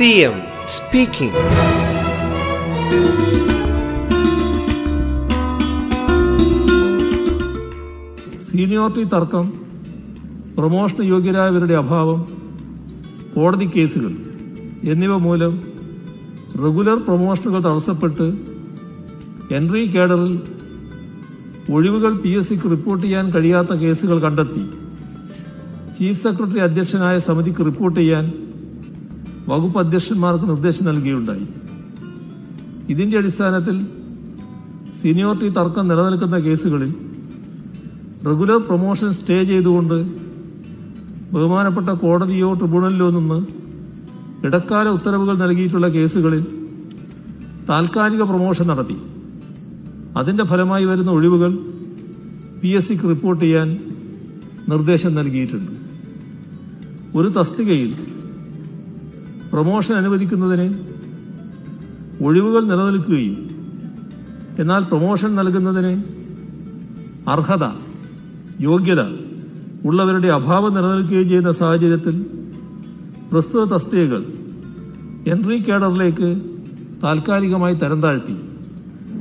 CM speaking seniority തർക്കം പ്രൊമോഷന് യോഗ്യരായവരുടെ അഭാവം കോടതി കേസുകൾ എന്നിവ മൂലം റെഗുലർ പ്രൊമോഷനുകൾ തടസ്സപ്പെട്ട് എൻട്രി കേഡറിൽ ഒഴിവുകൾ പി എസ് സിക്ക് റിപ്പോർട്ട് ചെയ്യാൻ കഴിയാത്ത കേസുകൾ കണ്ടെത്തി. ചീഫ് സെക്രട്ടറി അധ്യക്ഷനായ സമിതിക്ക് റിപ്പോർട്ട് ചെയ്യാൻ വകുപ്പ് അധ്യക്ഷന്മാർക്ക് നിർദ്ദേശം നൽകിയുണ്ടായി. ഇതിന്റെ അടിസ്ഥാനത്തിൽ സീനിയോറിറ്റി തർക്കം നിലനിൽക്കുന്ന കേസുകളിൽ റെഗുലർ പ്രൊമോഷൻ സ്റ്റേ ചെയ്തുകൊണ്ട് ബഹുമാനപ്പെട്ട കോടതിയോ ട്രിബ്യൂണലിലോ നിന്ന് ഇടക്കാല ഉത്തരവുകൾ നൽകിയിട്ടുള്ള കേസുകളിൽ താൽക്കാലിക പ്രൊമോഷൻ നടത്തി. അതിന്റെ ഫലമായി വരുന്ന ഒഴിവുകൾ പി എസ് സിക്ക് റിപ്പോർട്ട് ചെയ്യാൻ നിർദ്ദേശം നൽകിയിട്ടുണ്ട്. ഒരു തസ്തികയിൽ പ്രൊമോഷൻ അനുവദിക്കുന്നതിന് ഒഴിവുകൾ നിലനിൽക്കുകയും എന്നാൽ പ്രൊമോഷൻ നൽകുന്നതിന് അർഹത യോഗ്യത ഉള്ളവരുടെ അഭാവം നിലനിൽക്കുകയും ചെയ്യുന്ന സാഹചര്യത്തിൽ പ്രസ്തുത തസ്തികകൾ എൻട്രി കേഡറിലേക്ക് താൽക്കാലികമായി തരം താഴ്ത്തി.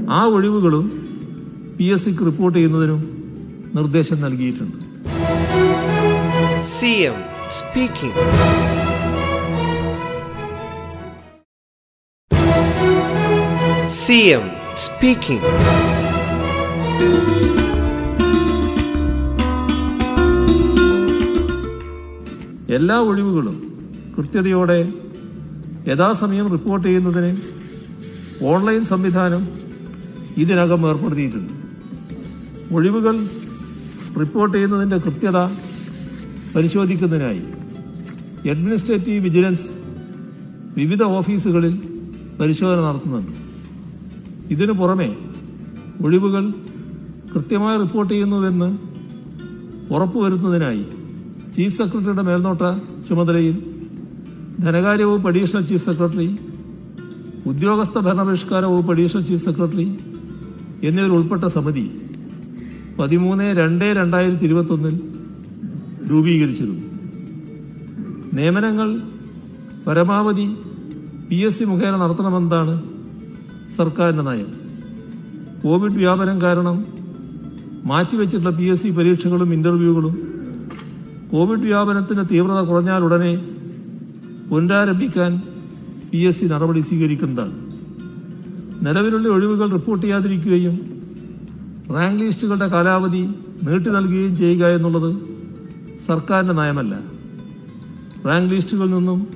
ആ ഒഴിവുകളും പി എസ് സിക്ക് റിപ്പോർട്ട് ചെയ്യുന്നതിനും നിർദ്ദേശം നൽകിയിട്ടുണ്ട്. CM speaking. എം സ്പീക്കിംഗ് എല്ലാ ഒഴിവുകളും കൃത്യതയോടെ യഥാസമയം റിപ്പോർട്ട് ചെയ്യുന്നതിന് ഓൺലൈൻ സംവിധാനം ഇതിനകം ഏർപ്പെടുത്തിയിട്ടുണ്ട് ഒഴിവുകൾ റിപ്പോർട്ട് ചെയ്യുന്നതിന്റെ കൃത്യത പരിശോധിക്കുന്നതിനായി അഡ്മിനിസ്ട്രേറ്റീവ് വിജിലൻസ് വിവിധ ഓഫീസുകളിൽ പരിശോധന നടത്തുന്നുണ്ട് ഇതിനു പുറമെ ഒഴിവുകൾ കൃത്യമായി റിപ്പോർട്ട് ചെയ്യുന്നുവെന്ന് ഉറപ്പുവരുത്തുന്നതിനായി ചീഫ് സെക്രട്ടറിയുടെ മേൽനോട്ട ചുമതലയിൽ ധനകാര്യ വകുപ്പ് അഡീഷണൽ ചീഫ് സെക്രട്ടറി ഉദ്യോഗസ്ഥ ഭരണപരിഷ്കാര വകുപ്പ് അഡീഷണൽ ചീഫ് സെക്രട്ടറി എന്നിവരുൾപ്പെട്ട സമിതി പതിമൂന്ന് രണ്ട് രണ്ടായിരത്തി ഇരുപത്തൊന്നിൽ രൂപീകരിച്ചിരുന്നു. നിയമനങ്ങൾ പരമാവധി പി എസ് സി മുഖേന നടത്തണമെന്നതാണ് സർക്കാരിന്റെ നയം. കോവിഡ് വ്യാപനം കാരണം മാറ്റിവെച്ചിട്ടുള്ള പി എസ് സി പരീക്ഷകളും ഇന്റർവ്യൂകളും കോവിഡ് വ്യാപനത്തിന്റെ തീവ്രത കുറഞ്ഞാൽ ഉടനെ പുനരാരംഭിക്കാൻ പി എസ് സി നടപടി സ്വീകരിക്കുന്നതാണ്. നിലവിലുള്ള ഒഴിവുകൾ റിപ്പോർട്ട് ചെയ്യാതിരിക്കുകയും റാങ്ക് ലിസ്റ്റുകളുടെ കാലാവധി നീട്ടി നൽകുകയും ചെയ്യുക എന്നുള്ളത് സർക്കാരിന്റെ നയമല്ല. റാങ്ക് ലിസ്റ്റുകളിൽ നിന്നും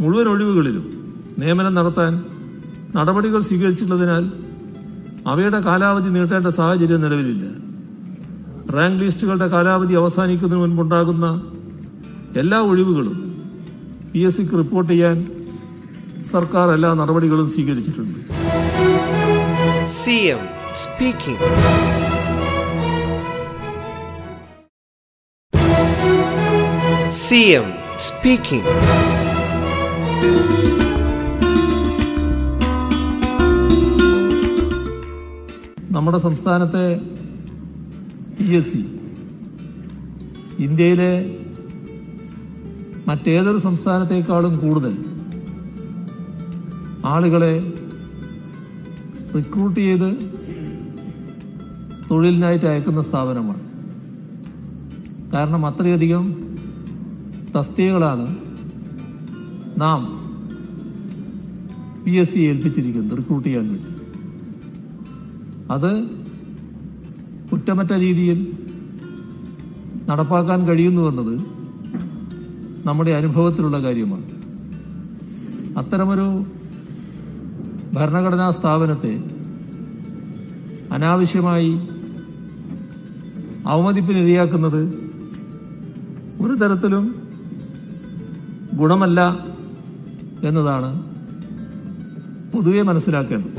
മുഴുവൻ ഒഴിവുകളിലും നിയമനം നടത്താൻ നടപടികൾ സ്വീകരിച്ചിട്ടുള്ളതിനാൽ അവയുടെ കാലാവധി നീട്ടേണ്ട സാഹചര്യം നിലവിലില്ല റാങ്ക് ലിസ്റ്റുകളുടെ കാലാവധി അവസാനിക്കുന്നതിന് മുൻപുണ്ടാകുന്ന എല്ലാ ഒഴിവുകളും പി എസ് സിക്ക് റിപ്പോർട്ട് ചെയ്യാൻ സർക്കാർ എല്ലാ നടപടികളും സ്വീകരിച്ചിട്ടുണ്ട് CM speaking. CM speaking. നമ്മുടെ സംസ്ഥാനത്തെ പി എസ് സി ഇന്ത്യയിലെ മറ്റേതൊരു സംസ്ഥാനത്തേക്കാളും കൂടുതൽ ആളുകളെ റിക്രൂട്ട് ചെയ്ത് തൊഴിലിനായിട്ട് അയക്കുന്ന സ്ഥാപനമാണ്. കാരണം അത്രയധികം തസ്തികകളാണ് നാം പി എസ് സി ഏൽപ്പിച്ചിരിക്കുന്നത് റിക്രൂട്ട് ചെയ്യാൻ വേണ്ടി. അത് കുറ്റമറ്റ രീതിയിൽ നടപ്പാക്കാൻ കഴിയുന്നു എന്നത് നമ്മുടെ അനുഭവത്തിലുള്ള കാര്യമാണ്. അത്തരമൊരു ഭരണഘടനാ സ്ഥാപനത്തെ അനാവശ്യമായി അവമതിപ്പിനിരയാക്കുന്നത് ഒരു തരത്തിലും ഗുണമല്ല എന്നതാണ് പൊതുവെ മനസ്സിലാക്കേണ്ടത്.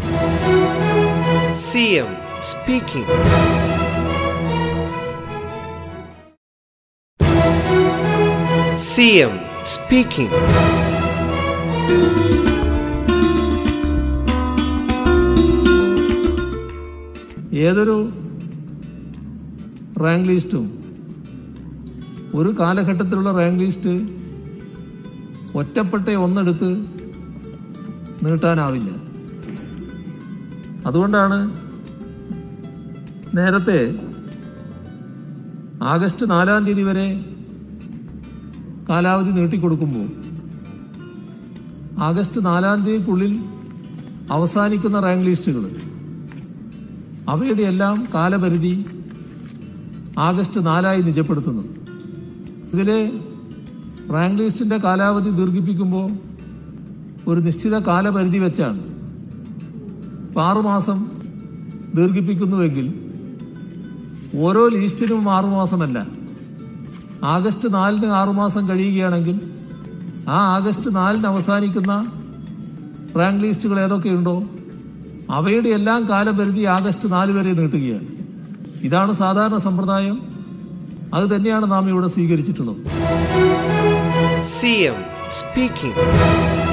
CM speaking. CM speaking. ഏതൊരു റാങ്ക് ലിസ്റ്റും ഒരു കാലഘട്ടത്തിലുള്ള റാങ്ക് ലിസ്റ്റ് ഒറ്റപ്പെട്ട ഒന്നെടുത്ത് നീട്ടാനാവില്ല അതുകൊണ്ടാണ് നേരത്തെ ആഗസ്റ്റ് നാലാം തീയതി വരെ കാലാവധി നീട്ടിക്കൊടുക്കുമ്പോൾ ആഗസ്റ്റ് നാലാം തീയതിക്കുള്ളിൽ അവസാനിക്കുന്ന റാങ്ക് ലിസ്റ്റുകൾ അവയുടെ എല്ലാം കാലപരിധി ആഗസ്റ്റ് നാലായി നിജപ്പെടുത്തുന്നു ഇതിലെ റാങ്ക് ലിസ്റ്റിന്റെ കാലാവധി ദീർഘിപ്പിക്കുമ്പോൾ ഒരു നിശ്ചിത കാലപരിധി വെച്ചാണ് ആറുമാസം ദീർഘിപ്പിക്കുന്നുവെങ്കിൽ ഓരോ ലീസ്റ്റിനും ആറുമാസമല്ല. ആഗസ്റ്റ് നാലിന് ആറുമാസം കഴിയുകയാണെങ്കിൽ ആ ആഗസ്റ്റ് നാലിന് അവസാനിക്കുന്ന റാങ്ക് ലിസ്റ്റുകൾ ഏതൊക്കെയുണ്ടോ അവയുടെ എല്ലാം കാലപരിധി ആഗസ്റ്റ് നാല് വരെ നീട്ടുകയാണ്. ഇതാണ് സാധാരണ സമ്പ്രദായം. അത് തന്നെയാണ് നാം ഇവിടെ സ്വീകരിച്ചിട്ടുള്ളത്. C M speaking.